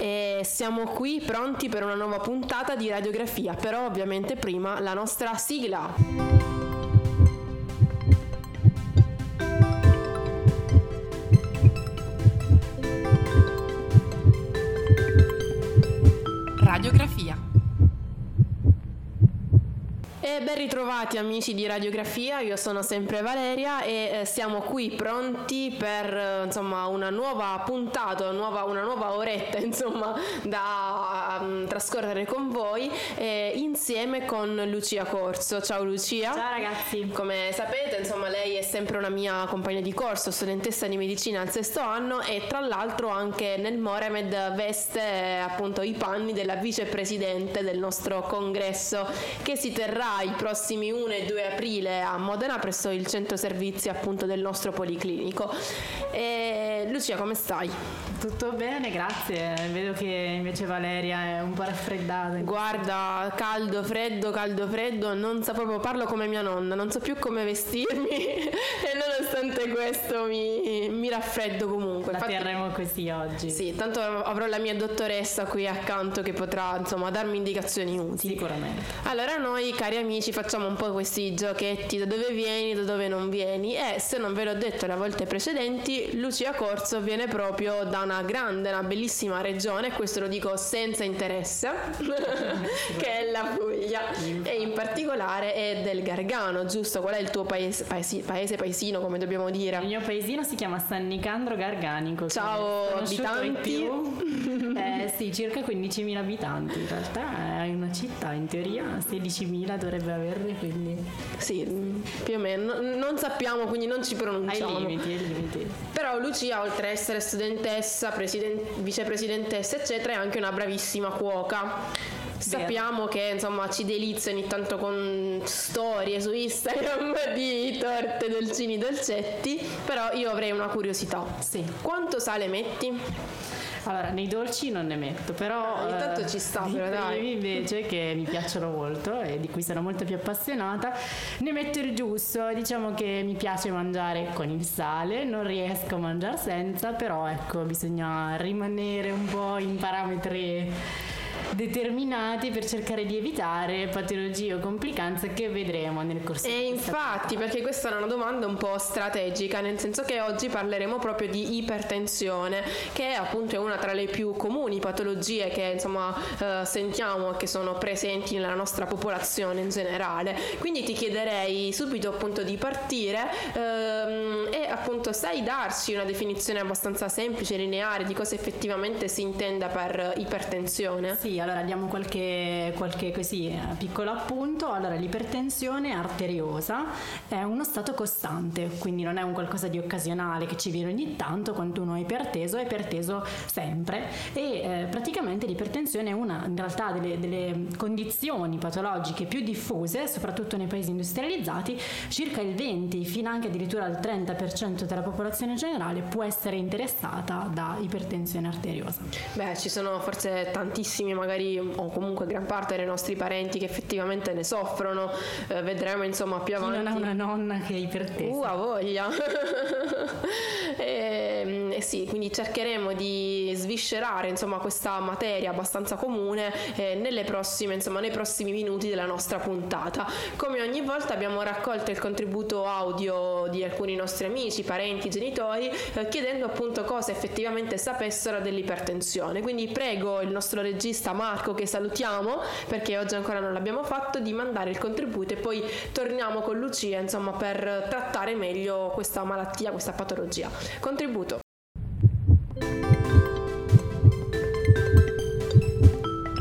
e siamo qui pronti per una nuova puntata di radiografia, però ovviamente prima la nostra sigla. E ben ritrovati amici di Radiografia, io sono sempre Valeria e eh, siamo qui pronti per eh, insomma, una nuova puntata, una nuova, una nuova oretta insomma, da um, trascorrere con voi eh, insieme con Lucia Corso. Ciao Lucia. Ciao ragazzi. Come sapete insomma, lei è sempre una mia compagna di corso, studentessa di medicina al sesto anno e tra l'altro anche nel Moremed veste eh, appunto i panni della vicepresidente del nostro congresso che si terrà i prossimi 1 e 2 aprile a Modena presso il centro servizi appunto del nostro policlinico. E Lucia, come stai? Tutto bene, grazie. Vedo che invece Valeria è un po' raffreddata. Guarda, caldo, freddo, caldo, freddo, non so proprio, parlo come mia nonna, non so più come vestirmi e nonostante questo mi, mi raffreddo comunque. La Infatti, terremo così oggi. Sì, tanto avrò la mia dottoressa qui accanto che potrà insomma darmi indicazioni utili. Sicuramente. Allora noi, cari amici, amici facciamo un po' questi giochetti da dove vieni, da dove non vieni e se non ve l'ho detto le volte precedenti, Lucia Corso viene proprio da una grande, una bellissima regione, questo lo dico senza interesse, che è la Puglia e in particolare è del Gargano, giusto? Qual è il tuo paese, paesi, paese paesino come dobbiamo dire? Il mio paesino si chiama San Nicandro Garganico. Ciao abitanti. eh, sì, circa 15.000 abitanti, in realtà è una città, in teoria 16.000 dovrebbe dovrebbe averne, quindi... Sì, più o meno. Non sappiamo, quindi non ci pronunciamo. Ai limiti, ai limiti. Però Lucia, oltre ad essere studentessa, vicepresidentessa, eccetera, è anche una bravissima cuoca. Sappiamo che insomma ci delizia ogni tanto con storie su Instagram di torte, dolcini, dolcetti, però io avrei una curiosità. Sì. Quanto sale metti? Allora, nei dolci non ne metto, però... Ah, ogni tanto ci sta, eh, però dai. invece, che mi piacciono molto e di cui sono molto più appassionata, ne metto il giusto. Diciamo che mi piace mangiare con il sale, non riesco a mangiare senza, però ecco, bisogna rimanere un po' in parametri determinati per cercare di evitare patologie o complicanze che vedremo nel corso e infatti perché questa è una domanda un po' strategica nel senso che oggi parleremo proprio di ipertensione che è appunto una tra le più comuni patologie che insomma eh, sentiamo che sono presenti nella nostra popolazione in generale. Quindi ti chiederei subito appunto di partire ehm, e appunto sai darci una definizione abbastanza semplice lineare di cosa effettivamente si intenda per ipertensione sì allora diamo qualche, qualche così, eh, piccolo appunto. Allora, l'ipertensione arteriosa è uno stato costante, quindi non è un qualcosa di occasionale che ci viene ogni tanto quando uno è iperteso, è iperteso sempre e eh, praticamente l'ipertensione è una in realtà delle, delle condizioni patologiche più diffuse, soprattutto nei paesi industrializzati, circa il 20 fino anche addirittura il 30% della popolazione generale può essere interessata da ipertensione arteriosa. Beh, ci sono forse tantissimi magari magari o comunque gran parte dei nostri parenti che effettivamente ne soffrono, eh, vedremo insomma più avanti. Chi non ha una nonna che è ipertesa. Uh, a voglia! e, ehm, e, sì, quindi cercheremo di sviscerare insomma questa materia abbastanza comune eh, prossime, insomma, nei prossimi minuti della nostra puntata. Come ogni volta abbiamo raccolto il contributo audio di alcuni nostri amici, parenti, genitori, eh, chiedendo appunto cosa effettivamente sapessero dell'ipertensione. Quindi prego il nostro regista Mario Marco che salutiamo perché oggi ancora non l'abbiamo fatto di mandare il contributo e poi torniamo con Lucia insomma per trattare meglio questa malattia, questa patologia. Contributo.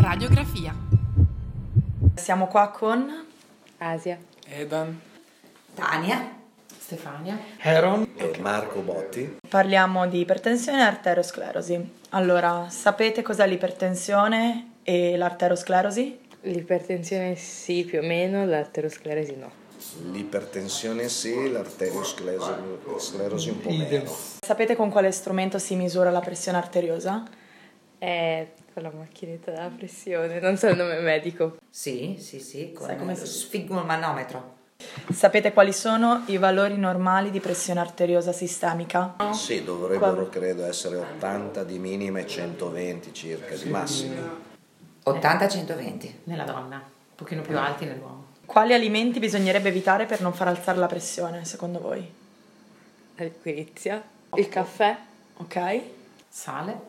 Radiografia. Siamo qua con Asia, Edan, Tania, Stefania, Heron e Marco Botti. Parliamo di ipertensione e arterosclerosi. Allora, sapete cos'è l'ipertensione e l'arterosclerosi? L'ipertensione sì, più o meno, l'arterosclerosi no. L'ipertensione sì, l'arterosclerosi un po' meno. Sapete con quale strumento si misura la pressione arteriosa? Eh, con la macchinetta della pressione, non so il nome medico. Sì, sì, sì, con Sai come lo sfigmomanometro. Sapete quali sono i valori normali di pressione arteriosa sistemica? Sì, dovrebbero credo essere 80 di minima e 120 circa di massima. 80-120. Nella donna, un pochino più alti nell'uomo. Quali alimenti bisognerebbe evitare per non far alzare la pressione, secondo voi? La liquirizia, il caffè, Ok? Sale,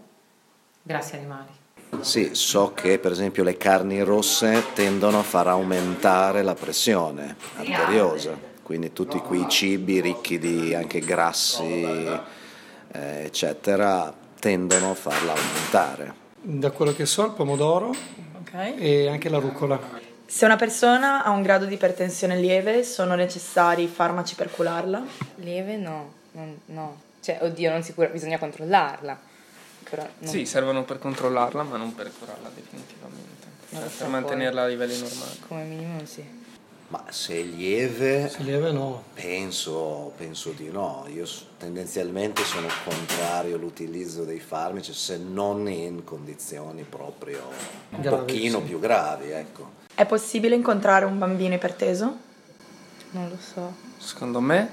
grassi animali. Sì, so che per esempio le carni rosse tendono a far aumentare la pressione arteriosa, quindi tutti quei cibi ricchi di anche grassi, eh, eccetera, tendono a farla aumentare. Da quello che so, il pomodoro Ok. e anche la rucola. Se una persona ha un grado di ipertensione lieve, sono necessari farmaci per curarla? lieve no, non- no. Cioè, oddio, non sicura, bisogna controllarla. Però non- Sì, servono per controllarla, ma non per curarla definitivamente. Cioè, per so, mantenerla a livelli normali. come minimo sì. Ma se è lieve, Se lieve no. penso, penso di no. Io tendenzialmente sono contrario all'utilizzo dei farmaci se non in condizioni proprio un Gravi, pochino sì. più gravi, ecco. È possibile incontrare un bambino iperteso? Non lo so. Secondo me,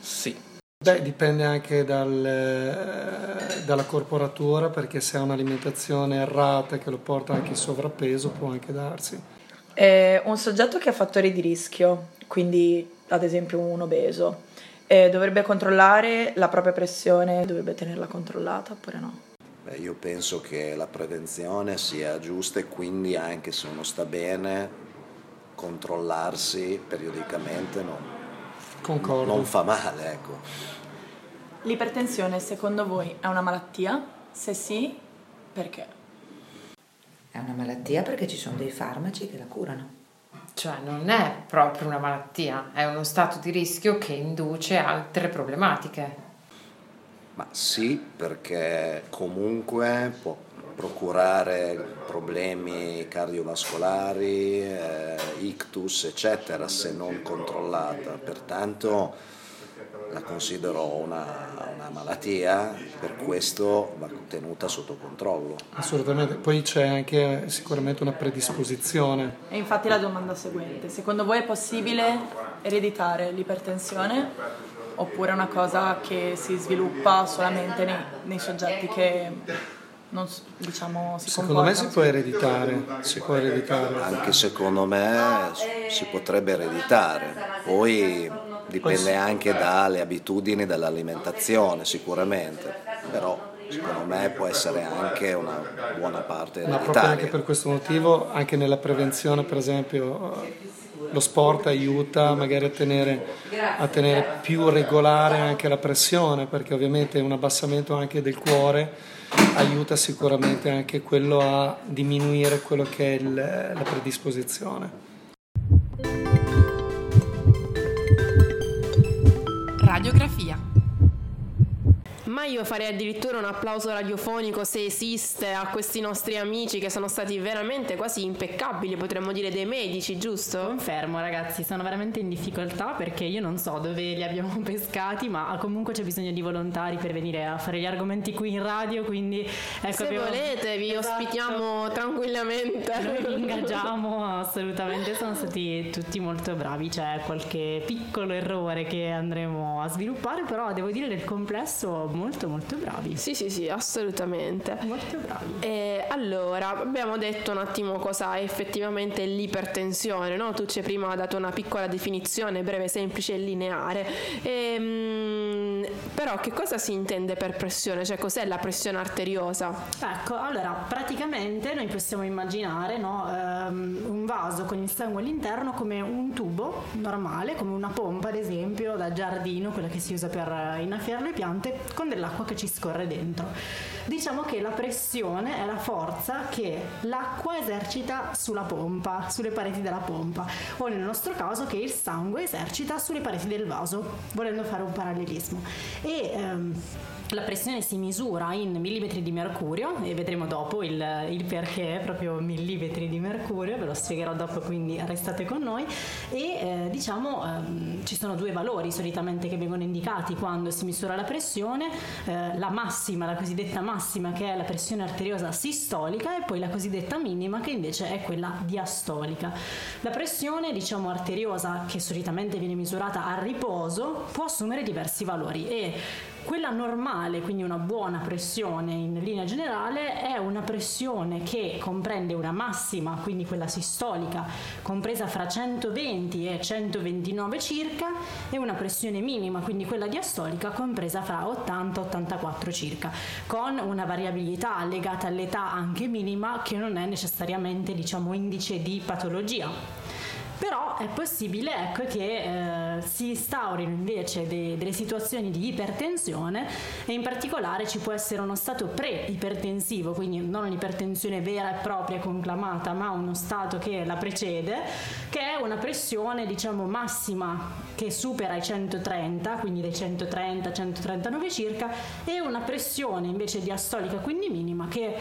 sì. Beh, dipende anche dal, eh, dalla corporatura, perché se ha un'alimentazione errata che lo porta anche in sovrappeso può anche darsi. È un soggetto che ha fattori di rischio, quindi ad esempio un obeso, dovrebbe controllare la propria pressione, dovrebbe tenerla controllata oppure no? Beh, io penso che la prevenzione sia giusta e quindi anche se uno sta bene, controllarsi periodicamente non, Concordo. non fa male, ecco. L'ipertensione secondo voi è una malattia? Se sì, perché? È una malattia perché ci sono dei farmaci che la curano. Cioè non è proprio una malattia, è uno stato di rischio che induce altre problematiche. Ma sì, perché comunque può procurare problemi cardiovascolari, eh, ictus, eccetera, se non controllata. Pertanto la considero una, una malattia, per questo va tenuta sotto controllo. Assolutamente. Poi c'è anche sicuramente una predisposizione. E infatti la domanda seguente, secondo voi è possibile ereditare l'ipertensione oppure è una cosa che si sviluppa solamente nei, nei soggetti che non diciamo si Secondo me si può ereditare, si può ereditare. Anche secondo me si potrebbe ereditare, poi dipende anche dalle abitudini dall'alimentazione sicuramente, però secondo me può essere anche una buona parte Ma proprio anche per questo motivo, anche nella prevenzione, per esempio, eh, lo sport aiuta magari a tenere, a tenere più regolare anche la pressione, perché ovviamente un abbassamento anche del cuore aiuta sicuramente anche quello a diminuire quello che è il- la predisposizione. Radiografia. Io farei addirittura un applauso radiofonico se esiste a questi nostri amici che sono stati veramente quasi impeccabili, potremmo dire dei medici, giusto? Confermo ragazzi, sono veramente in difficoltà perché io non so dove li abbiamo pescati, ma comunque c'è bisogno di volontari per venire a fare gli argomenti qui in radio, quindi ecco Se abbiamo- volete vi Esatto. ospitiamo tranquillamente. Noi vi ingaggiamo assolutamente, sono stati tutti molto bravi, c'è qualche piccolo errore che andremo a sviluppare, però devo dire nel complesso molto molto bravi. Sì, sì, sì, assolutamente. Molto bravi. E allora, abbiamo detto un attimo cosa è effettivamente l'ipertensione, no? Tu ci hai prima dato una piccola definizione, breve, semplice e lineare. Ehm, però che cosa si intende per pressione? Cioè cos'è la pressione arteriosa? Ecco, allora praticamente noi possiamo immaginare no, ehm, un vaso con il sangue all'interno come un tubo normale, come una pompa ad esempio da giardino, quella che si usa per innaffiare le piante, con dell'acqua che ci scorre dentro. Diciamo che la pressione è la forza che l'acqua esercita sulla pompa, sulle pareti della pompa, o nel nostro caso che il sangue esercita sulle pareti del vaso, volendo fare un parallelismo. E ehm, la pressione si misura in millimetri di mercurio e vedremo dopo il, il, perché proprio millimetri di mercurio, ve lo spiegherò dopo quindi restate con noi e eh, diciamo ehm, ci sono due valori solitamente che vengono indicati quando si misura la pressione, eh, la massima, la cosiddetta massima che è la pressione arteriosa sistolica e poi la cosiddetta minima che invece è quella diastolica. La pressione diciamo arteriosa che solitamente viene misurata a riposo può assumere diversi valori e quella normale, quindi una buona pressione in linea generale, è una pressione che comprende una massima, quindi quella sistolica, compresa fra 120 e 129 circa, e una pressione minima, quindi quella diastolica, compresa fra 80 e 84 circa, con una variabilità legata all'età anche minima che non è necessariamente diciamo indice di patologia però è possibile ecco, che eh, si instaurino invece de- delle situazioni di ipertensione e in particolare ci può essere uno stato pre-ipertensivo, quindi non un'ipertensione vera e propria conclamata, ma uno stato che la precede, che è una pressione diciamo massima che supera i 130, quindi dai 130 139 circa, e una pressione invece diastolica, quindi minima, che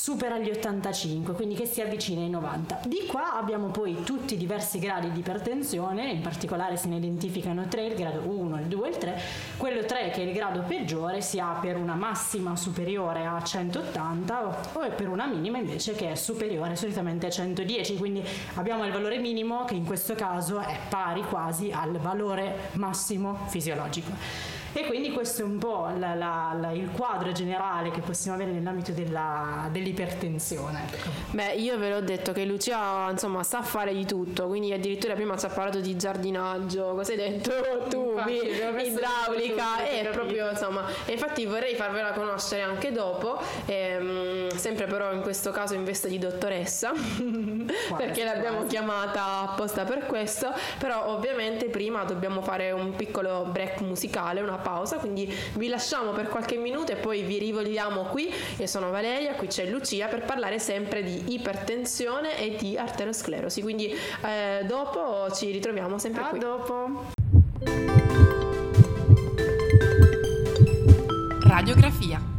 supera gli 85, quindi che si avvicina ai 90. Di qua abbiamo poi tutti i diversi gradi di ipertensione, in particolare se ne identificano tre, il grado 1, il 2 e il 3. Quello 3 che è il grado peggiore si ha per una massima superiore a 180 o per una minima invece che è superiore solitamente a 110, quindi abbiamo il valore minimo che in questo caso è pari quasi al valore massimo fisiologico. E quindi questo è un po' la, la, la, il quadro generale che possiamo avere nell'ambito della, dell'ipertensione. Ecco. Beh, io ve l'ho detto che Lucia insomma sa fare di tutto, quindi addirittura prima ci ha parlato di giardinaggio, cosa hai detto tu? Infatti, idraulica e proprio insomma, infatti vorrei farvela conoscere anche dopo, ehm, sempre però in questo caso in veste di dottoressa, perché l'abbiamo chiamata apposta per questo, però ovviamente prima dobbiamo fare un piccolo break musicale, una pausa, quindi vi lasciamo per qualche minuto e poi vi rivogliamo qui. Io sono Valeria, qui c'è Lucia per parlare sempre di ipertensione e di arterosclerosi. Quindi eh, dopo ci ritroviamo sempre A qui. A dopo. Radiografia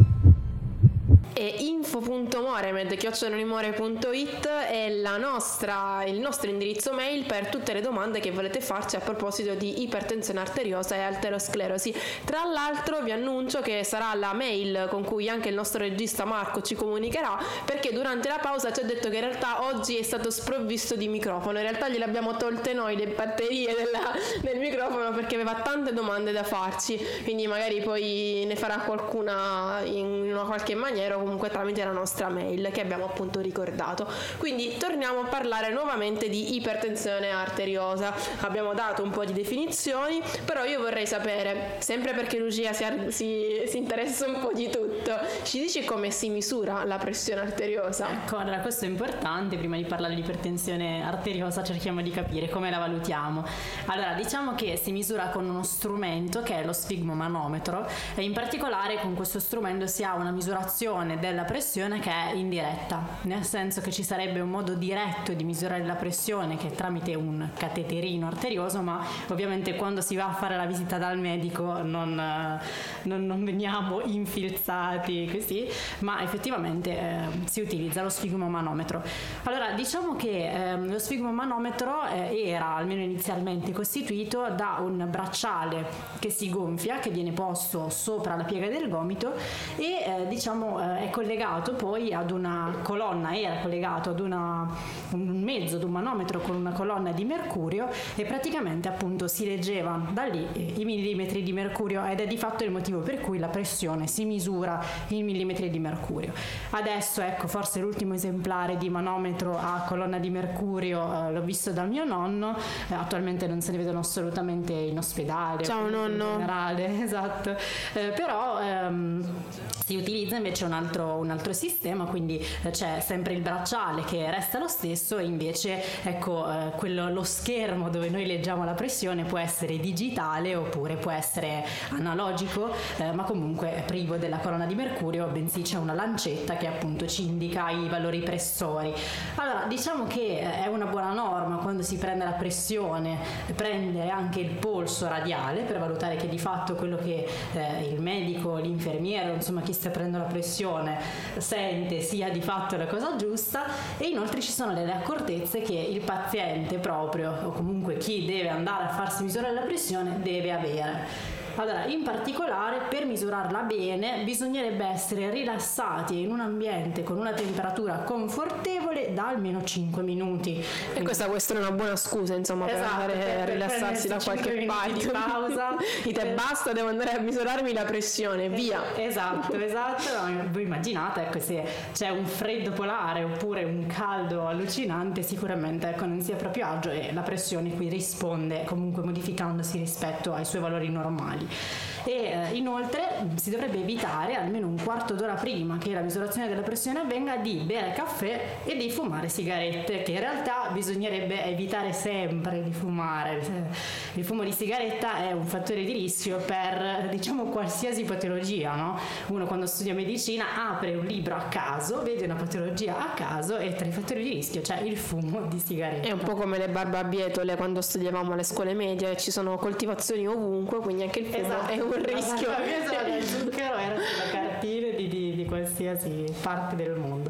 e info.moremed.it è nostra, il nostro indirizzo mail per tutte le domande che volete farci a proposito di ipertensione arteriosa e arterosclerosi. Tra l'altro vi annuncio che sarà la mail con cui anche il nostro regista Marco ci comunicherà perché durante la pausa ci ha detto che in realtà oggi è stato sprovvisto di microfono, in realtà gliele abbiamo tolte noi le batterie della, del microfono perché aveva tante domande da farci, quindi magari poi ne farà qualcuna in una qualche maniera comunque tramite la nostra mail che abbiamo appunto ricordato. Quindi torniamo a parlare nuovamente di ipertensione arteriosa. Abbiamo dato un po' di definizioni, però io vorrei sapere, sempre perché Lucia si, si, si interessa un po' di tutto, ci dici come si misura la pressione arteriosa? Ecco, allora questo è importante, prima di parlare di ipertensione arteriosa cerchiamo di capire come la valutiamo. Allora, diciamo che si misura con uno strumento che è lo sfigmomanometro e in particolare con questo strumento si ha una misurazione della pressione che è indiretta, nel senso che ci sarebbe un modo diretto di misurare la pressione che è tramite un cateterino arterioso, ma ovviamente quando si va a fare la visita dal medico non, non, non veniamo infilzati così, ma effettivamente eh, si utilizza lo sfigmomanometro. Allora, diciamo che eh, lo sfigmomanometro eh, era almeno inizialmente costituito da un bracciale che si gonfia, che viene posto sopra la piega del gomito e eh, diciamo è collegato poi ad una colonna, era collegato ad una, un mezzo, ad un manometro con una colonna di mercurio e praticamente appunto si leggeva da lì i millimetri di mercurio ed è di fatto il motivo per cui la pressione si misura in millimetri di mercurio. Adesso ecco forse l'ultimo esemplare di manometro a colonna di mercurio eh, l'ho visto dal mio nonno, eh, attualmente non se ne vedono assolutamente in ospedale. Ciao nonno. In generale, esatto. Eh, però ehm, Si utilizza invece un altro, un altro sistema, quindi eh, c'è sempre il bracciale che resta lo stesso e invece ecco, eh, quello, lo schermo dove noi leggiamo la pressione può essere digitale oppure può essere analogico, eh, ma comunque privo della colonna di mercurio, bensì c'è una lancetta che appunto ci indica i valori pressori. Allora, diciamo che è una buona norma quando si prende la pressione, prendere anche il polso radiale per valutare che di fatto quello che eh, il medico, l'infermiere, insomma chi sta prendendo la pressione sente sia di fatto la cosa giusta e inoltre ci sono delle accortezze che il paziente proprio o comunque chi deve andare a farsi misurare la pressione deve avere. Allora, in particolare per misurarla bene bisognerebbe essere rilassati in un ambiente con una temperatura confortevole da almeno 5 minuti. E questa può essere una buona scusa, insomma, Esatto, per andare a per rilassarsi da qualche parte. di pausa. Dite basta, devo andare a misurarmi la pressione, via. Esatto, esatto. Voi immaginate ecco, se c'è un freddo polare oppure un caldo allucinante, sicuramente ecco, non si è proprio agio e la pressione qui risponde comunque modificandosi rispetto ai suoi valori normali. 里。E eh, inoltre si dovrebbe evitare almeno un quarto d'ora prima che la misurazione della pressione avvenga di bere caffè e di fumare sigarette, che in realtà bisognerebbe evitare sempre di fumare. Il fumo di sigaretta è un fattore di rischio per diciamo qualsiasi patologia, no? Uno quando studia medicina apre un libro a caso, vede una patologia a caso e tra i fattori di rischio c'è il fumo di sigaretta. È un po' come le barbabietole quando studiavamo alle scuole medie, ci sono coltivazioni ovunque, quindi anche il fumo Esatto. è un rischio. Esatto, il zucchero era sulle cartine di, di- di qualsiasi parte del mondo.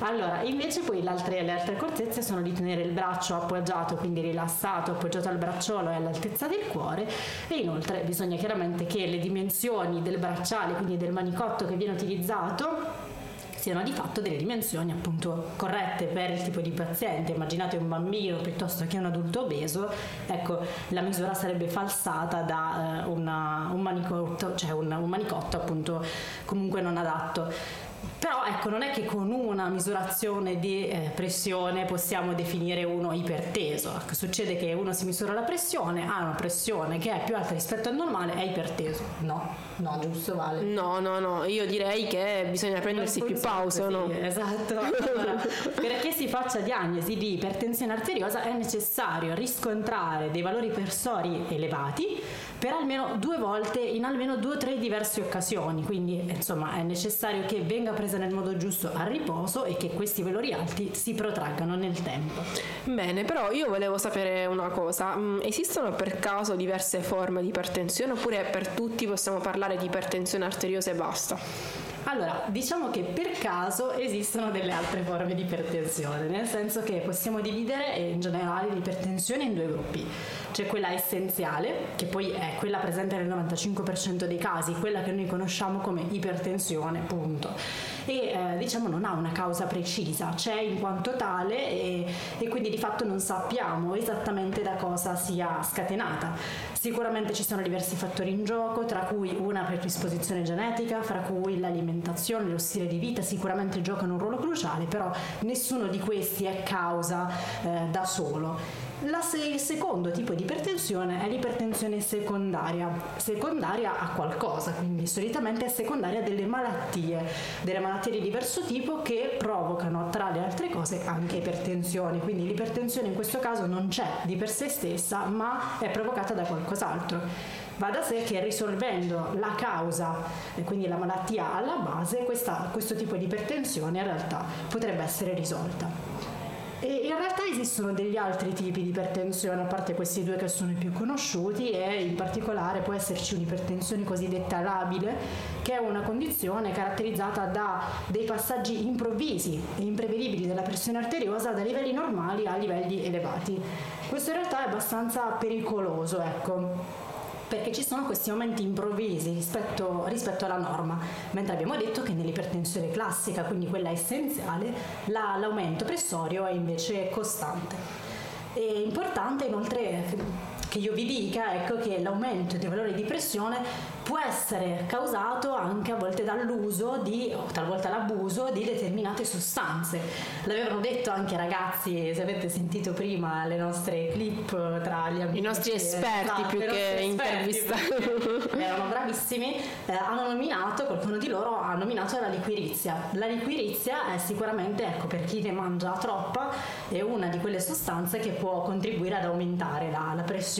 Allora, invece poi le altre, le altre accortezze sono di tenere il braccio appoggiato, quindi rilassato, appoggiato al bracciolo e all'altezza del cuore e inoltre bisogna chiaramente che le dimensioni del bracciale, quindi del manicotto che viene utilizzato siano di fatto delle dimensioni appunto corrette per il tipo di paziente. Immaginate un bambino piuttosto che un adulto obeso, ecco, la misura sarebbe falsata da eh, una- un manicotto, cioè un, un manicotto appunto comunque non adatto. Però ecco, non è che con una misurazione di eh, pressione possiamo definire uno iperteso. Ecco, succede che uno si misura la pressione, ha una pressione che è più alta rispetto al normale, è iperteso. No, no, giusto, vale. No, no, no, io direi che bisogna prendersi più pause o no? Esatto. Allora, perché si faccia diagnosi di ipertensione arteriosa è necessario riscontrare dei valori pressori elevati per almeno due volte in almeno due o tre diverse occasioni. Quindi, insomma, è necessario che venga presa nel modo giusto a riposo e che questi valori alti si protraggano nel tempo. Bene, però io volevo sapere una cosa, Mm, esistono per caso diverse forme di ipertensione oppure per tutti possiamo parlare di ipertensione arteriosa e basta? Allora, diciamo che per caso esistono delle altre forme di ipertensione, nel senso che possiamo dividere eh, in generale l'ipertensione in due gruppi. C'è quella essenziale, che poi è quella presente nel 95% dei casi, quella che noi conosciamo come ipertensione, punto. E eh, diciamo non ha una causa precisa, c'è in quanto tale e, e quindi di fatto non sappiamo esattamente da cosa sia scatenata. Sicuramente ci sono diversi fattori in gioco, tra cui una predisposizione genetica, fra cui l'alimentazione, lo stile di vita sicuramente giocano un ruolo cruciale, però nessuno di questi è causa eh, da solo. Se- il secondo tipo di ipertensione è l'ipertensione secondaria, secondaria a qualcosa, quindi solitamente è secondaria delle malattie, delle malattie di diverso tipo che provocano tra le altre cose anche ipertensione, quindi l'ipertensione in questo caso non c'è di per sé stessa ma è provocata da qualcos'altro. Va da sé che risolvendo la causa, e quindi la malattia alla base, questa- questo tipo di ipertensione in realtà potrebbe essere risolta. E in realtà esistono degli altri tipi di ipertensione, a parte questi due che sono i più conosciuti, e in particolare può esserci un'ipertensione cosiddetta labile, che è una condizione caratterizzata da dei passaggi improvvisi e imprevedibili della pressione arteriosa da livelli normali a livelli elevati. Questo in realtà è abbastanza pericoloso, ecco perché ci sono questi aumenti improvvisi rispetto, rispetto alla norma, mentre abbiamo detto che nell'ipertensione classica, quindi quella essenziale, la- l'aumento pressorio è invece costante. È importante inoltre che io vi dica ecco, che l'aumento dei valori di pressione può essere causato anche a volte dall'uso di, o talvolta l'abuso di determinate sostanze. L'avevano detto anche ragazzi, se avete sentito prima le nostre clip tra gli amici. I nostri esperti più che intervistati. Erano bravissimi, eh, hanno nominato, qualcuno di loro ha nominato la liquirizia. La liquirizia è sicuramente, ecco, per chi ne mangia troppa, è una di quelle sostanze che può contribuire ad aumentare la, la pressione,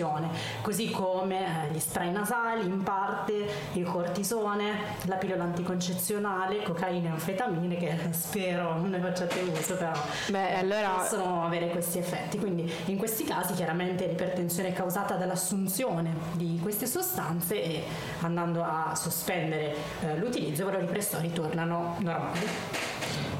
così come eh, gli spray nasali in parte, il cortisone, la pillola anticoncezionale, cocaina e anfetamine che spero non ne facciate uso però Beh, allora possono avere questi effetti. Quindi in questi casi chiaramente l'ipertensione è causata dall'assunzione di queste sostanze e andando a sospendere eh, l'utilizzo, però i pressori tornano normali.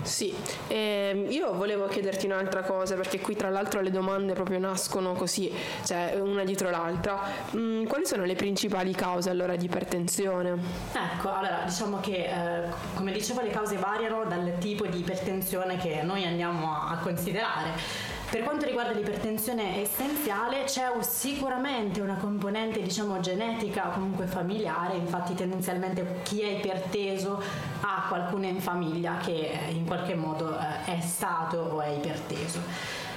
Sì, ehm, io volevo chiederti un'altra cosa perché qui tra l'altro le domande proprio nascono così, cioè una dietro l'altra. Mm, quali sono le principali cause allora di ipertensione? Ecco, allora diciamo che eh, come dicevo le cause variano dal tipo di ipertensione che noi andiamo a, a considerare. Per quanto riguarda l'ipertensione essenziale c'è sicuramente una componente diciamo genetica o comunque familiare, infatti tendenzialmente chi è iperteso ha qualcuno in famiglia che eh, in qualche modo eh, è stato o è iperteso.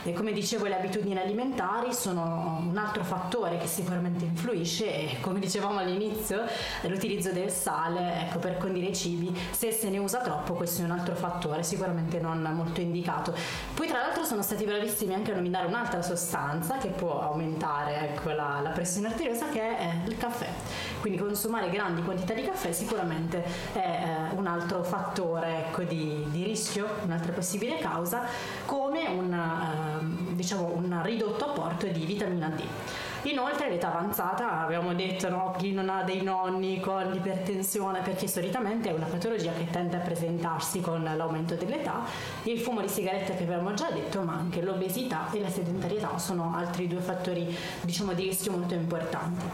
E come dicevo le abitudini alimentari sono un altro fattore che sicuramente influisce e come dicevamo all'inizio l'utilizzo del sale ecco, per condire i cibi, se se ne usa troppo questo è un altro fattore sicuramente non molto indicato. Poi tra l'altro sono stati bravissimi anche a nominare un'altra sostanza che può aumentare ecco, la, la pressione arteriosa che è il caffè. Quindi consumare grandi quantità di caffè sicuramente è eh, un altro fattore ecco, di, di rischio, un'altra possibile causa, come un, ehm, diciamo, un ridotto apporto di vitamina D. Inoltre l'età avanzata, abbiamo detto no, chi non ha dei nonni con l'ipertensione, perché solitamente è una patologia che tende a presentarsi con l'aumento dell'età, il fumo di sigaretta che abbiamo già detto, ma anche l'obesità e la sedentarietà sono altri due fattori diciamo, di rischio molto importanti.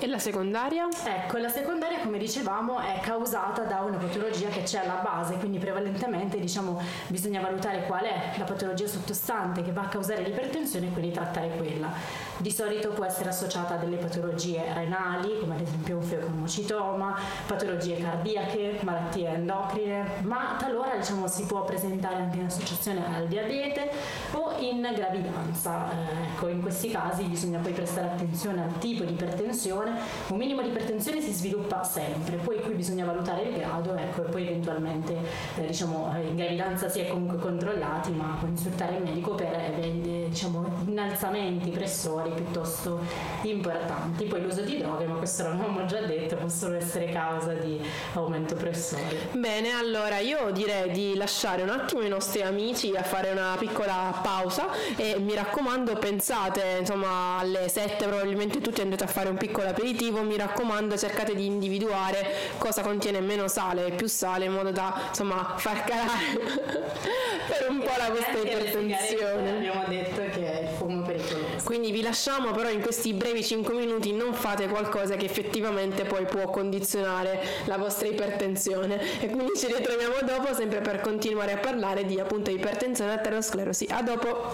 E la secondaria? Ecco, la secondaria, come dicevamo, è causata da una patologia che c'è alla base, quindi prevalentemente diciamo, bisogna valutare qual è la patologia sottostante che va a causare l'ipertensione e quindi trattare quella. Di solito può essere associata a delle patologie renali, come ad esempio un feocromocitoma, patologie cardiache, malattie endocrine, ma talora diciamo, si può presentare anche in associazione al diabete o in gravidanza. Eh, ecco, in questi casi bisogna poi prestare attenzione al tipo di ipertensione. Un minimo di ipertensione si sviluppa sempre, poi qui bisogna valutare il grado ecco, e poi eventualmente eh, diciamo, eh, in gravidanza si è comunque controllati, ma consultare il medico per eh, diciamo, innalzamenti pressori piuttosto importanti. Poi l'uso di droghe, ma questo l'avevamo già detto, possono essere causa di aumento pressori. Bene, allora io direi di lasciare un attimo i nostri amici a fare una piccola pausa e mi raccomando pensate insomma alle 7 probabilmente tutti andate a fare un piccolo aperitivo, mi raccomando cercate di individuare cosa contiene meno sale e più sale in modo da insomma far calare per un po' la vostra ipertensione. Abbiamo detto che è il fumo pericoloso. Quindi vi lasciamo però in questi brevi 5 minuti non fate qualcosa che effettivamente poi può condizionare la vostra ipertensione e quindi ci ritroviamo dopo sempre per continuare a parlare di appunto ipertensione e arteriosclerosi. A dopo!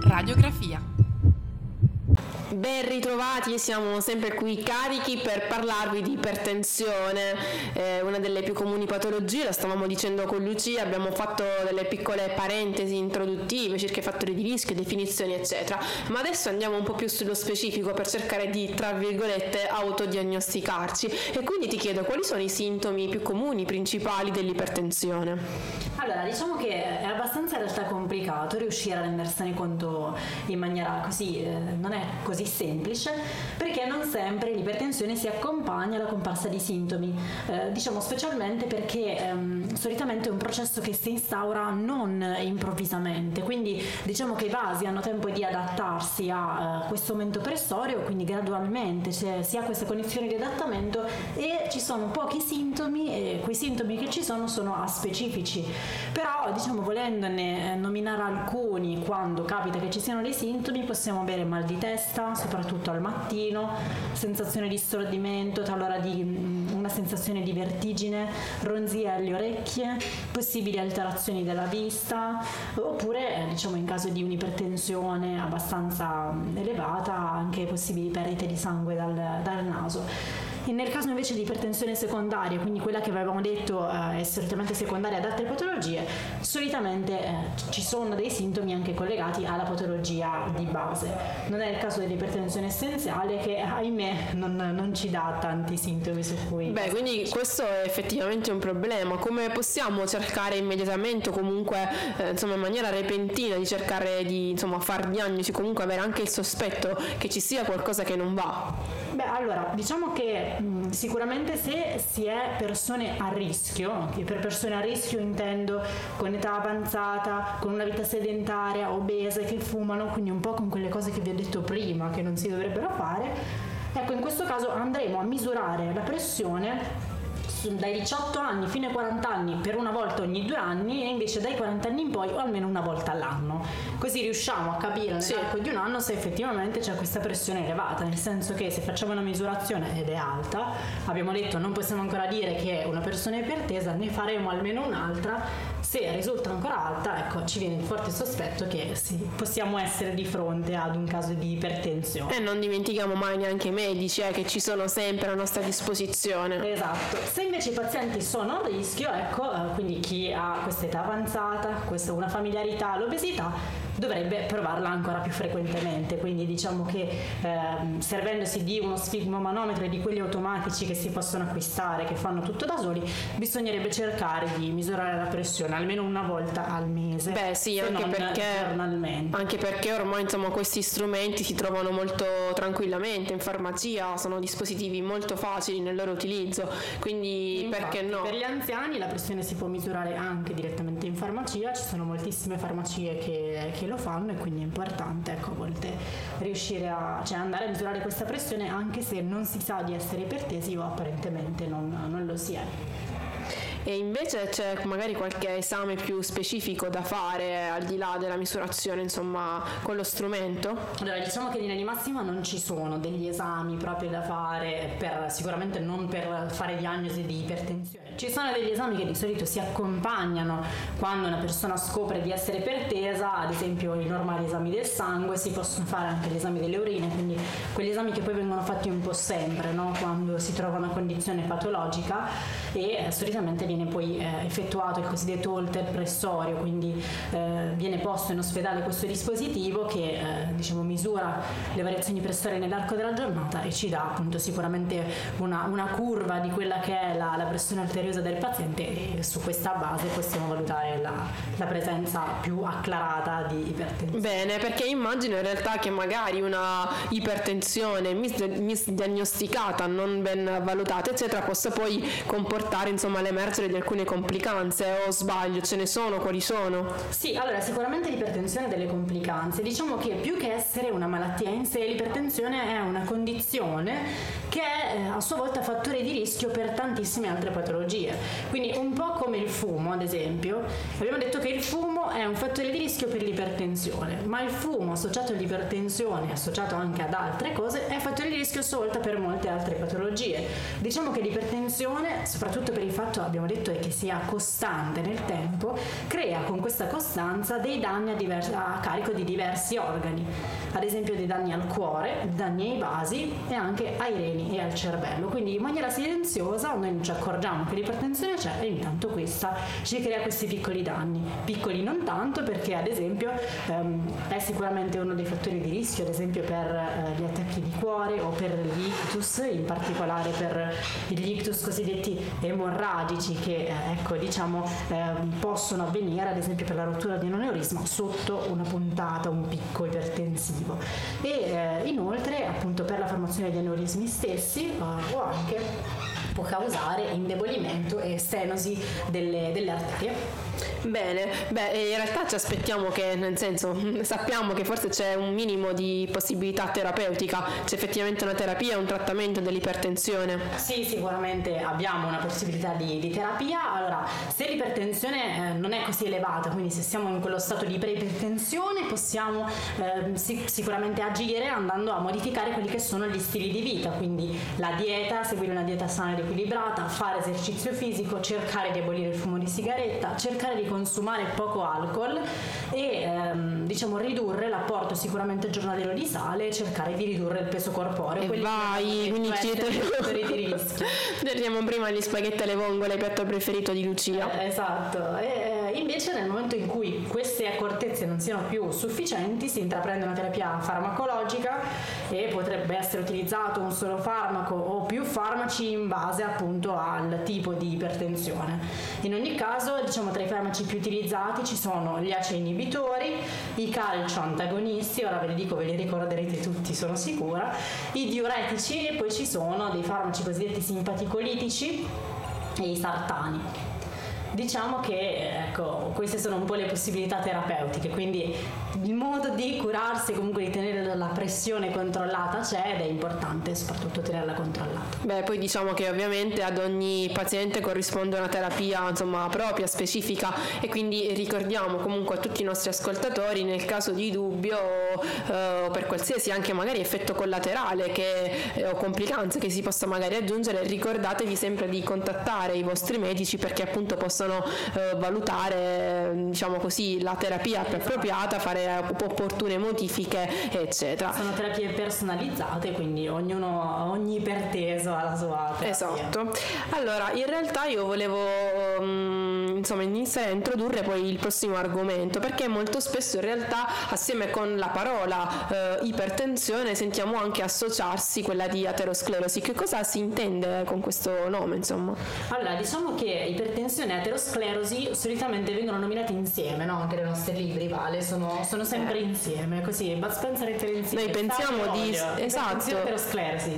Radiografia. Ben ritrovati, siamo sempre qui carichi per parlarvi di ipertensione, eh, una delle più comuni patologie, la stavamo dicendo con Lucia, abbiamo fatto delle piccole parentesi introduttive circa i fattori di rischio, definizioni eccetera, ma adesso andiamo un po' più sullo specifico per cercare di, tra virgolette, autodiagnosticarci e quindi ti chiedo quali sono i sintomi più comuni, principali dell'ipertensione. Allora, diciamo che è abbastanza in realtà complicato riuscire a rendersene conto in maniera così, eh, non è così semplice, perché non sempre l'ipertensione si accompagna alla comparsa di sintomi, eh, diciamo specialmente perché ehm, solitamente è un processo che si instaura non improvvisamente, quindi diciamo che i vasi hanno tempo di adattarsi a eh, questo aumento pressorio, quindi gradualmente c'è- si ha questa condizione di adattamento e ci sono pochi sintomi e quei sintomi che ci sono sono aspecifici. Però, diciamo, volendone eh, nominare alcuni quando capita che ci siano dei sintomi, possiamo avere mal di testa, soprattutto al mattino, sensazione di stordimento, talora di mm, un una sensazione di vertigine, ronzie alle orecchie, possibili alterazioni della vista, oppure diciamo in caso di un'ipertensione abbastanza mm, elevata anche possibili perdite di sangue dal, dal naso. E nel caso invece di ipertensione secondaria, quindi quella che avevamo detto eh, è solitamente secondaria ad altre patologie, solitamente eh, ci sono dei sintomi anche collegati alla patologia di base. Non è il caso dell'ipertensione essenziale che ahimè non, non ci dà tanti sintomi su cui... Beh, quindi questo è effettivamente un problema. Come possiamo cercare immediatamente o comunque eh, insomma in maniera repentina di cercare di insomma far diagnosi, comunque avere anche il sospetto che ci sia qualcosa che non va? Beh, allora, diciamo che mh, sicuramente se si è persone a rischio, e per persone a rischio intendo con età avanzata, con una vita sedentaria, obese, che fumano, quindi un po' con quelle cose che vi ho detto prima che non si dovrebbero fare, ecco in questo caso andremo a misurare la pressione dai 18 anni fino ai 40 anni per una volta ogni due anni e invece dai 40 anni in poi o almeno una volta all'anno. Così riusciamo a capire nell'arco sì. di un anno se effettivamente c'è questa pressione elevata, nel senso che se facciamo una misurazione ed è alta, abbiamo detto non possiamo ancora dire che è una persona ipertesa, ne faremo almeno un'altra se risulta ancora alta, ecco, ci viene il forte sospetto che sì, possiamo essere di fronte ad un caso di ipertensione. E non dimentichiamo mai neanche i medici eh, che ci sono sempre a nostra disposizione. Esatto. Se invece i pazienti sono a rischio, ecco, eh, quindi chi ha questa età avanzata, questa, una familiarità, l'obesità, dovrebbe provarla ancora più frequentemente. Quindi diciamo che ehm, servendosi di uno sfigmomanometro e di quelli automatici che si possono acquistare, che fanno tutto da soli, bisognerebbe cercare di misurare la pressione almeno una volta al mese. Beh sì, anche perché, anche perché ormai insomma, questi strumenti si trovano molto tranquillamente in farmacia, sono dispositivi molto facili nel loro utilizzo, quindi Infatti, perché no? Per gli anziani la pressione si può misurare anche direttamente in farmacia, ci sono moltissime farmacie che, che lo fanno e quindi è importante ecco, a volte riuscire a cioè, andare a misurare questa pressione anche se non si sa di essere ipertesi o apparentemente non, non lo si è. E invece c'è magari qualche esame più specifico da fare al di là della misurazione, insomma, con lo strumento? Allora, diciamo che in linea di massima non ci sono degli esami proprio da fare per sicuramente non per fare diagnosi di ipertensione. Ci sono degli esami che di solito si accompagnano quando una persona scopre di essere ipertesa, ad esempio i normali esami del sangue, si possono fare anche gli esami delle urine, quindi quegli esami che poi vengono fatti un po' sempre, no? quando si trova una condizione patologica e eh, solitamente viene poi eh, effettuato il cosiddetto holter pressorio, quindi eh, viene posto in ospedale questo dispositivo che eh, diciamo, misura le variazioni pressorie nell'arco della giornata e ci dà appunto sicuramente una, una curva di quella che è la, la, pressione arteriosa del paziente e su questa base possiamo valutare la, la presenza più acclarata di ipertensione. Bene, perché immagino in realtà che magari una ipertensione misdiagnosticata, non ben valutata, eccetera, possa poi comportare insomma l'emergere di alcune complicanze o sbaglio? Ce ne sono? Quali sono? Sì, allora sicuramente l'ipertensione ha delle complicanze. Diciamo che più che essere una malattia in sé, l'ipertensione è una condizione che è eh, a sua volta fattore di rischio per tantissime altre patologie. Quindi un po' come il fumo, ad esempio, abbiamo detto che il fumo è un fattore di rischio per l'ipertensione, ma il fumo associato all'ipertensione, associato anche ad altre cose, è fattore di rischio a sua volta per molte altre patologie. Diciamo che l'ipertensione, soprattutto per il fatto, abbiamo detto, che sia costante nel tempo, crea con questa costanza dei danni a, diversi, a carico di diversi organi, ad esempio dei danni al cuore, danni ai vasi e anche ai reni e al cervello. Quindi in maniera silenziosa noi non ci accorgiamo che l'ipertensione c'è e intanto questa ci crea questi piccoli danni. Piccoli non tanto perché ad esempio ehm, è sicuramente uno dei fattori di rischio, ad esempio per eh, gli attacchi di cuore o per gli ictus, in particolare per gli ictus cosiddetti emorragici che eh, ecco, diciamo, eh, possono avvenire ad esempio per la rottura di un aneurisma sotto una puntata, un picco ipertensivo. E eh, inoltre appunto per la formazione di aneurismi stessi eh, o anche può causare indebolimento e stenosi delle, delle arterie. Bene, beh, in realtà ci aspettiamo che, nel senso, sappiamo che forse c'è un minimo di possibilità terapeutica, c'è effettivamente una terapia, un trattamento dell'ipertensione. Sì, sicuramente abbiamo una possibilità di, di terapia. Allora, se l'ipertensione eh, non è così elevata, quindi se siamo in quello stato di preipertensione, possiamo eh, sic- sicuramente agire andando a modificare quelli che sono gli stili di vita, quindi la dieta, seguire una dieta sana e equilibrata, fare esercizio fisico, cercare di abolire il fumo di sigaretta, cercare di consumare poco alcol e ehm, diciamo ridurre l'apporto sicuramente giornaliero di sale e cercare di ridurre il peso corporeo. E vai, quindi ci fattori di rischio. Torniamo prima agli spaghetti alle vongole, piatto preferito di Lucia. Eh, esatto. E, invece nel momento in cui queste accortezze non siano più sufficienti si intraprende una terapia farmacologica e potrebbe essere utilizzato un solo farmaco o più farmaci in base appunto al tipo di ipertensione. In ogni caso, diciamo tra i farmaci più utilizzati ci sono gli ACE inibitori, i calcio antagonisti, ora ve li dico, ve li ricorderete tutti, sono sicura, i diuretici e poi ci sono dei farmaci cosiddetti simpaticolitici e i sartani. Diciamo che ecco, queste sono un po' le possibilità terapeutiche, quindi il modo di curarsi comunque di tenere la pressione controllata c'è ed è importante soprattutto tenerla controllata. Beh, poi diciamo che ovviamente ad ogni paziente corrisponde una terapia insomma, propria, specifica e quindi ricordiamo comunque a tutti i nostri ascoltatori nel caso di dubbio eh, per qualsiasi anche magari effetto collaterale che, eh, o complicanze che si possa magari aggiungere, ricordatevi sempre di contattare i vostri medici perché appunto possono possono eh, valutare diciamo così, la terapia più appropriata, fare opportune modifiche eccetera. Sono terapie personalizzate quindi ognuno, ogni iperteso ha la sua terapia. Esatto. Allora in realtà io volevo um, insomma iniziare a introdurre poi il prossimo argomento perché molto spesso in realtà assieme con la parola eh, ipertensione sentiamo anche associarsi quella di aterosclerosi. Che cosa si intende con questo nome insomma? Allora diciamo che ipertensione e aterosclerosi sclerosi solitamente vengono nominati insieme, no? Anche nei nostri libri, vale, sono, sono sempre insieme, così Bud Spencer e Terence Noi pensiamo di esatto.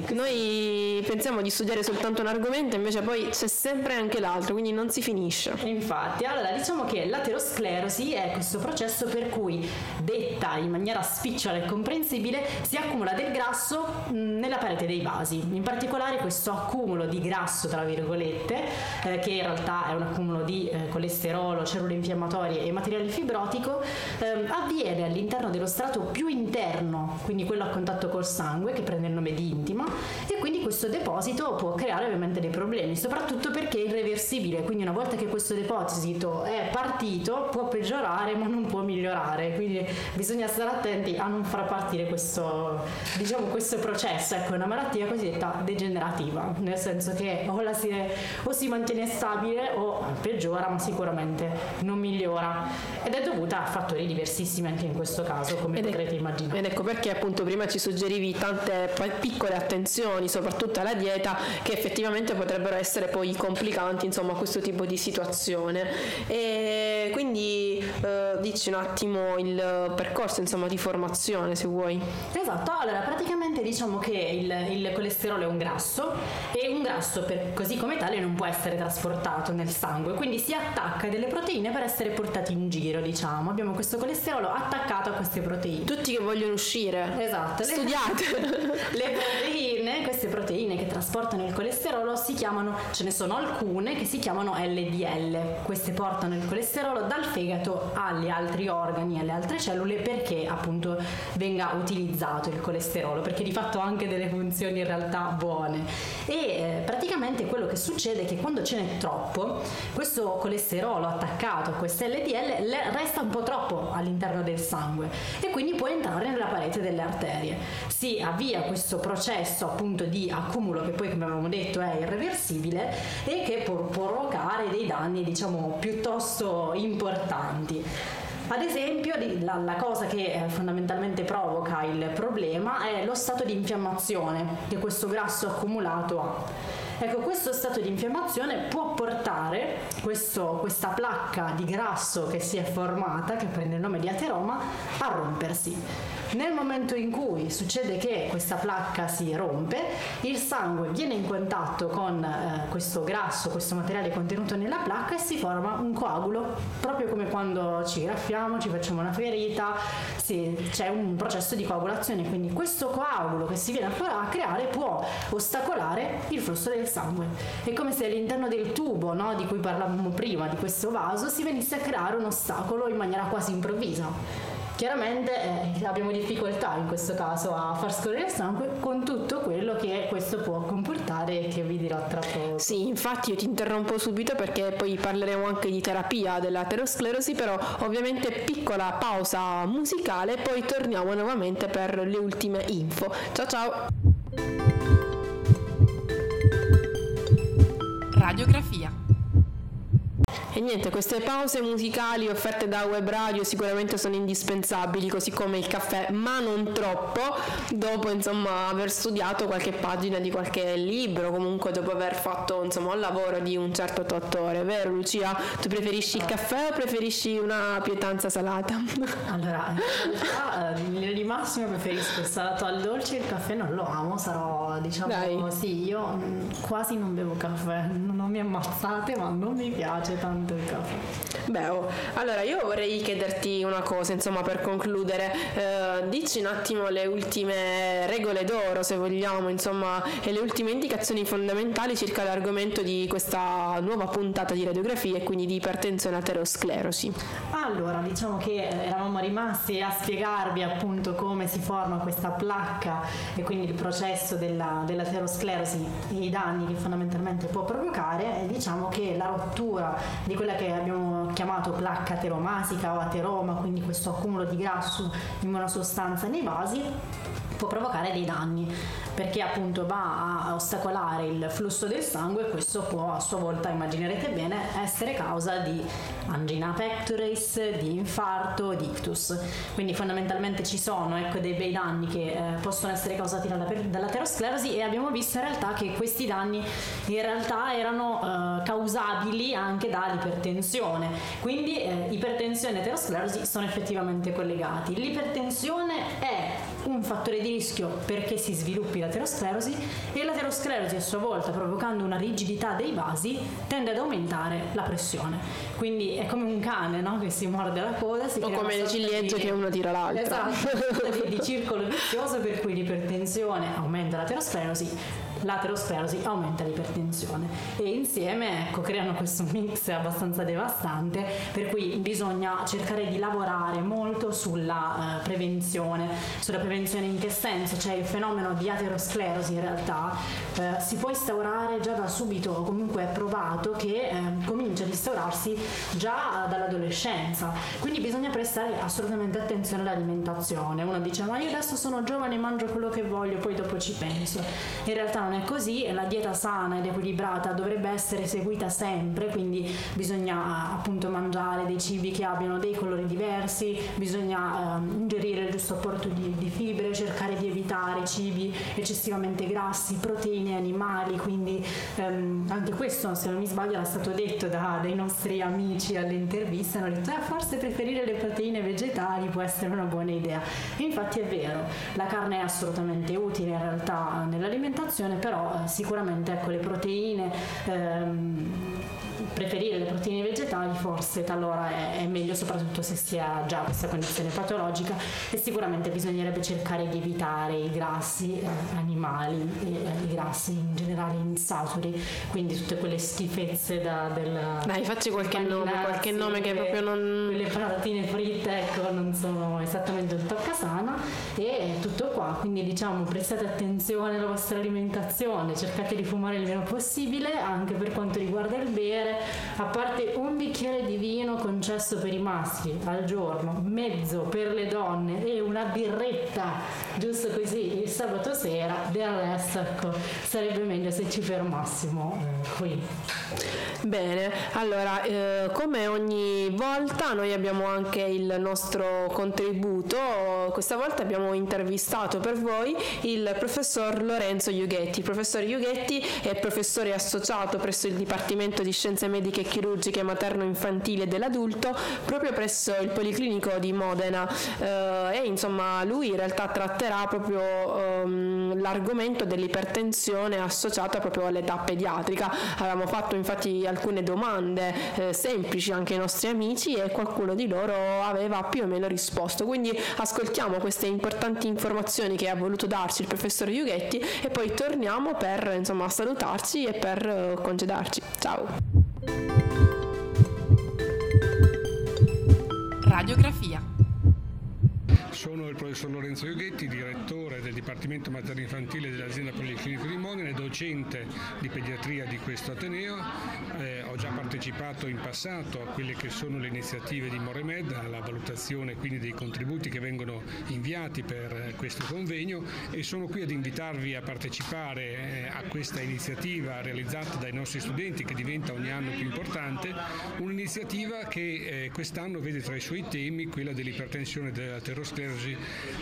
Noi pensiamo di studiare soltanto un argomento, invece poi c'è sempre anche l'altro, quindi non si finisce. Infatti, allora diciamo che l'aterosclerosi è questo processo per cui detta in maniera spicciola e comprensibile si accumula del grasso nella parete dei vasi. In particolare questo accumulo di grasso, tra virgolette, eh, che in realtà è un accumulo di eh, colesterolo, cellule infiammatorie e materiale fibrotico ehm, avviene all'interno dello strato più interno, quindi quello a contatto col sangue che prende il nome di intima e quindi questo deposito può creare ovviamente dei problemi, soprattutto perché è irreversibile, quindi una volta che questo deposito è partito può peggiorare ma non può migliorare, quindi bisogna stare attenti a non far partire questo, diciamo, questo processo, ecco, è una malattia cosiddetta degenerativa, nel senso che o, si, o si mantiene stabile o peggiora ma sicuramente non migliora ed è dovuta a fattori diversissimi anche in questo caso come ed potrete immaginare. Ed ecco perché appunto prima ci suggerivi tante piccole attenzioni soprattutto alla dieta che effettivamente potrebbero essere poi complicanti insomma a questo tipo di situazione e quindi eh, dici un attimo il percorso insomma di formazione se vuoi. Esatto, allora praticamente diciamo che il, il colesterolo è un grasso e un grasso per, così come tale non può essere trasportato nel sangue quindi si attacca a delle proteine per essere portati in giro, diciamo. Abbiamo questo colesterolo attaccato a queste proteine. Tutti che vogliono uscire. Esatto. Studiate. Le, proteine, queste proteine che trasportano il colesterolo si chiamano, ce ne sono alcune che si chiamano LDL. Queste portano il colesterolo dal fegato agli altri organi, alle altre cellule perché appunto venga utilizzato il colesterolo, perché di fatto ha anche delle funzioni in realtà buone. E eh, praticamente quello che succede è che quando ce n'è troppo, questo colesterolo attaccato a queste LDL resta un po' troppo all'interno del sangue e quindi può entrare nella parete delle arterie. Si avvia questo processo appunto di accumulo che poi come abbiamo detto è irreversibile e che può provocare dei danni diciamo piuttosto importanti. Ad esempio, la, la, cosa che eh, fondamentalmente provoca il problema è lo stato di infiammazione che questo grasso accumulato ha. Ecco, questo stato di infiammazione può portare questo, questa placca di grasso che si è formata, che prende il nome di ateroma, a rompersi. Nel momento in cui succede che questa placca si rompe, il sangue viene in contatto con eh, questo grasso, questo materiale contenuto nella placca e si forma un coagulo, proprio come quando ci graffiamo, ci facciamo una ferita, sì, c'è un processo di coagulazione, quindi questo coagulo che si viene a creare può ostacolare il flusso del sangue. È come se all'interno del tubo no, di cui parlavamo prima, di questo vaso, si venisse a creare un ostacolo in maniera quasi improvvisa chiaramente eh, abbiamo difficoltà in questo caso a far scorrere il sangue con tutto quello che questo può comportare e che vi dirò tra poco. Sì, infatti io ti interrompo subito perché poi parleremo anche di terapia dell'aterosclerosi, però ovviamente piccola pausa musicale, poi torniamo nuovamente per le ultime info. Ciao ciao! Radiografia e niente, queste pause musicali offerte da web radio sicuramente sono indispensabili, così come il caffè, ma non troppo, dopo insomma aver studiato qualche pagina di qualche libro, comunque dopo aver fatto insomma un lavoro di un certo dottore, vero Lucia? Tu preferisci il caffè o preferisci una pietanza salata? Allora, in realtà di massimo preferisco il salato al dolce, il caffè non lo amo, sarò diciamo Dai. sì, io mm, quasi non bevo caffè, non mi ammazzate, ma non mi piace tanto del caffè. Beh, oh, allora io vorrei chiederti una cosa, insomma, per concludere, eh, dici un attimo le ultime regole d'oro, se vogliamo, insomma, e le ultime indicazioni fondamentali circa l'argomento di questa nuova puntata di radiografia e quindi di ipertensione aterosclerosi. Allora, diciamo che eravamo rimasti a spiegarvi appunto come si forma questa placca e quindi il processo della, dell'aterosclerosi e i danni che fondamentalmente può provocare e diciamo che la rottura di quella che abbiamo chiamato placca ateromasica o ateroma, quindi questo accumulo di grasso in una sostanza nei vasi, può provocare dei danni perché appunto va a ostacolare il flusso del sangue e questo può a sua volta, immaginerete bene, essere causa di angina pectoris, di infarto, di ictus. Quindi fondamentalmente ci sono ecco, dei bei danni che eh, possono essere causati dalla, dall'aterosclerosi e abbiamo visto in realtà che questi danni in realtà erano eh, causabili anche dall'ipertensione. Quindi eh, ipertensione e aterosclerosi sono effettivamente collegati. L'ipertensione è un fattore di rischio perché si sviluppi l'aterosclerosi e l'aterosclerosi a sua volta provocando una rigidità dei vasi tende ad aumentare la pressione. Quindi è come un cane no? che si morde la coda. Si o come le ciliegie di... che uno tira l'altra. Esatto, di, di circolo vizioso per cui l'ipertensione aumenta l'aterosclerosi l'aterosclerosi aumenta l'ipertensione. E insieme ecco, creano questo mix abbastanza devastante per cui bisogna cercare di lavorare molto sulla uh, prevenzione. Sulla prevenzione in che senso? Cioè il fenomeno di aterosclerosi in realtà uh, si può instaurare già da subito comunque è provato che uh, comincia ad instaurarsi già dall'adolescenza. Quindi bisogna prestare assolutamente attenzione all'alimentazione. Uno dice ma io adesso sono giovane mangio quello che voglio poi dopo ci penso. In realtà non è così e la dieta sana ed equilibrata dovrebbe essere seguita sempre, quindi bisogna appunto mangiare dei cibi che abbiano dei colori diversi, bisogna eh, ingerire il giusto apporto di, di, fibre, cercare di evitare cibi eccessivamente grassi, proteine animali, quindi ehm, anche questo se non mi sbaglio era stato detto da, dai nostri amici alle interviste, hanno detto eh, forse preferire le proteine vegetali può essere una buona idea. E infatti è vero, la carne è assolutamente utile in realtà nell'alimentazione, però eh, sicuramente ecco, le proteine ehm, preferire le proteine vegetali forse talora è, è, meglio soprattutto se si ha già questa condizione patologica e sicuramente bisognerebbe cercare di evitare i grassi eh, animali e eh, i grassi in generale insaturi quindi tutte quelle schifezze da, del dai facci qualche nome qualche nome che proprio non le patatine fritte ecco non sono esattamente un toccasana e tutto qua. Quindi diciamo prestate attenzione alla vostra alimentazione cercate di fumare il meno possibile anche per quanto riguarda il bere a parte un bicchiere di vino concesso per i maschi al giorno, mezzo per le donne e una birretta, giusto così, sabato sera, del resto ecco, sarebbe meglio se ci fermassimo qui. Bene, allora eh, come ogni volta noi abbiamo anche il nostro contributo, questa volta abbiamo intervistato per voi il professor Lorenzo Iughetti. Professor Iughetti è professore associato presso il Dipartimento di Scienze Mediche e Chirurgiche Materno-Infantili e dell'Adulto proprio presso il Policlinico di Modena eh, e insomma lui in realtà tratterà proprio ehm, l'argomento dell'ipertensione associata proprio all'età pediatrica. Avevamo fatto infatti alcune domande eh, semplici anche ai nostri amici e qualcuno di loro aveva più o meno risposto. Quindi ascoltiamo queste importanti informazioni che ha voluto darci il professor Iughetti e poi torniamo per insomma salutarci e per eh, congedarci. Ciao! Radiografia Sono il professor Lorenzo Iughetti, direttore del Dipartimento Materno Infantile dell'azienda Policlinico di Modena e docente di pediatria di questo Ateneo. Eh, ho già partecipato in passato a quelle che sono le iniziative di Moremed, alla valutazione quindi dei contributi che vengono inviati per questo convegno e sono qui ad invitarvi a partecipare eh, a questa iniziativa realizzata dai nostri studenti che diventa ogni anno più importante, un'iniziativa che eh, quest'anno vede tra i suoi temi quella dell'ipertensione e dell'aterosclerosi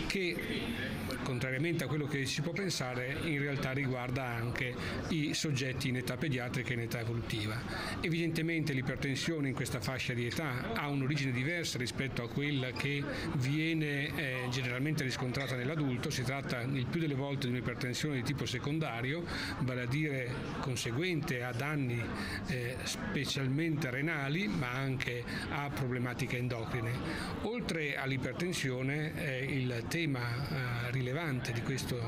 che contrariamente a quello che si può pensare in realtà riguarda anche i soggetti in età pediatrica e in età evolutiva. Evidentemente l'ipertensione in questa fascia di età ha un'origine diversa rispetto a quella che viene eh, generalmente riscontrata nell'adulto, si tratta il più delle volte di un'ipertensione di tipo secondario, vale a dire conseguente a danni eh, specialmente renali ma anche a problematiche endocrine. Oltre all'ipertensione il tema eh, rilevante di, questo,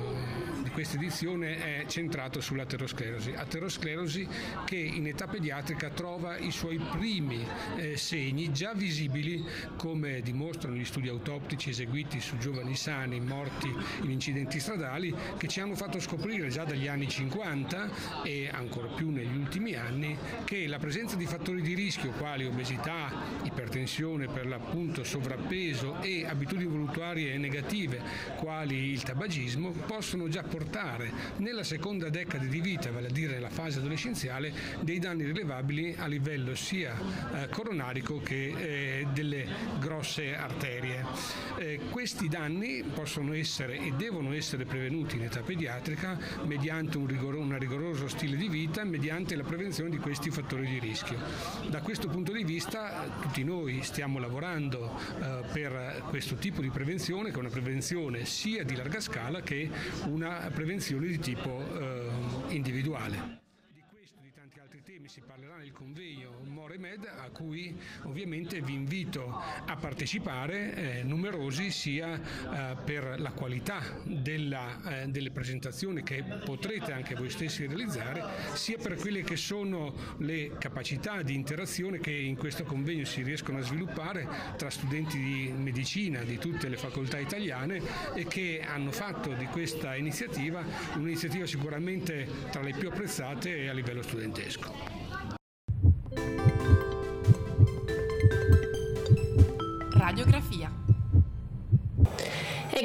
di questa edizione è centrato sull'aterosclerosi, aterosclerosi che in età pediatrica trova i suoi primi eh, segni già visibili come dimostrano gli studi autoptici eseguiti su giovani sani morti in incidenti stradali che ci hanno fatto scoprire già dagli anni 50 e ancora più negli ultimi anni che la presenza di fattori di rischio quali obesità, ipertensione per l'appunto sovrappeso e abitudini voluttuarie negative quali il tabagismo possono già portare nella seconda decade di vita, vale a dire la fase adolescenziale, dei danni rilevabili a livello sia eh, coronarico che eh, delle grosse arterie. Eh, questi danni possono essere e devono essere prevenuti in età pediatrica mediante un, rigor- un rigoroso stile di vita, mediante la prevenzione di questi fattori di rischio. Da questo punto di vista tutti noi stiamo lavorando eh, per questo tipo di prevenzione, che è una prevenzione sia di larga scala che una prevenzione di tipo eh, individuale parlerà nel convegno Moremed a cui ovviamente vi invito a partecipare eh, numerosi sia eh, per la qualità della, eh, delle presentazioni che potrete anche voi stessi realizzare sia per quelle che sono le capacità di interazione che in questo convegno si riescono a sviluppare tra studenti di medicina di tutte le facoltà italiane e che hanno fatto di questa iniziativa un'iniziativa sicuramente tra le più apprezzate a livello studentesco. Radiografia. E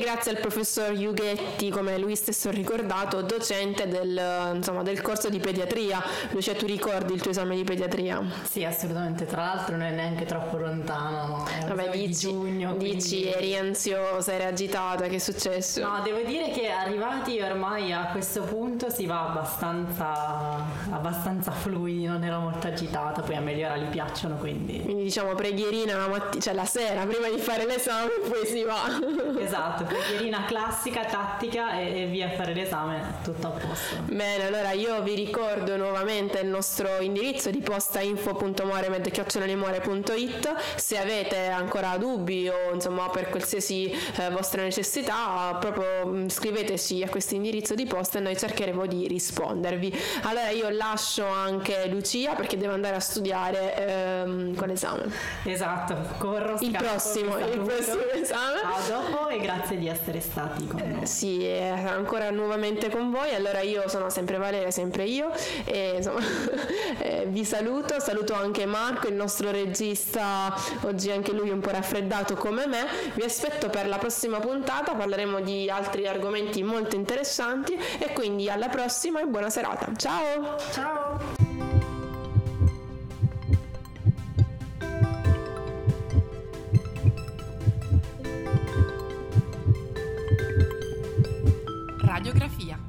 grazie al professor Yughetti, come lui stesso ha ricordato, docente del, insomma, del, corso di pediatria. Lucia, tu ricordi il tuo esame di pediatria? Sì, assolutamente. Tra l'altro non è neanche troppo lontano. Vabbè, dici, di giugno, dici quindi... eri ansiosa, eri agitata, che è successo? No, devo dire che arrivati ormai a questo punto si va abbastanza, abbastanza fluidi, non ero molto agitata, poi a Meliora gli piacciono, quindi... Quindi diciamo preghierina la mattina, cioè la sera, prima di fare l'esame, poi si va. Esatto preghierina classica, tattica e, e, via a fare l'esame, tutto a posto. Bene, allora io vi ricordo nuovamente il nostro indirizzo di posta info.moremed.it se avete ancora dubbi o insomma per qualsiasi eh, vostra necessità proprio mm, scriveteci a questo indirizzo di posta e noi cercheremo di rispondervi. Allora io lascio anche Lucia perché deve andare a studiare ehm, con l'esame. Esatto, corro il prossimo, il prossimo esame. Ciao dopo e grazie di essere stati con noi. Eh, sì, ancora nuovamente con voi. Allora io sono sempre Valeria, sempre io e insomma eh, vi saluto, saluto anche Marco, il nostro regista, oggi anche lui un po' raffreddato come me. Vi aspetto per la prossima puntata, parleremo di altri argomenti molto interessanti e quindi alla prossima e buona serata. Ciao! Ciao! Radiografia.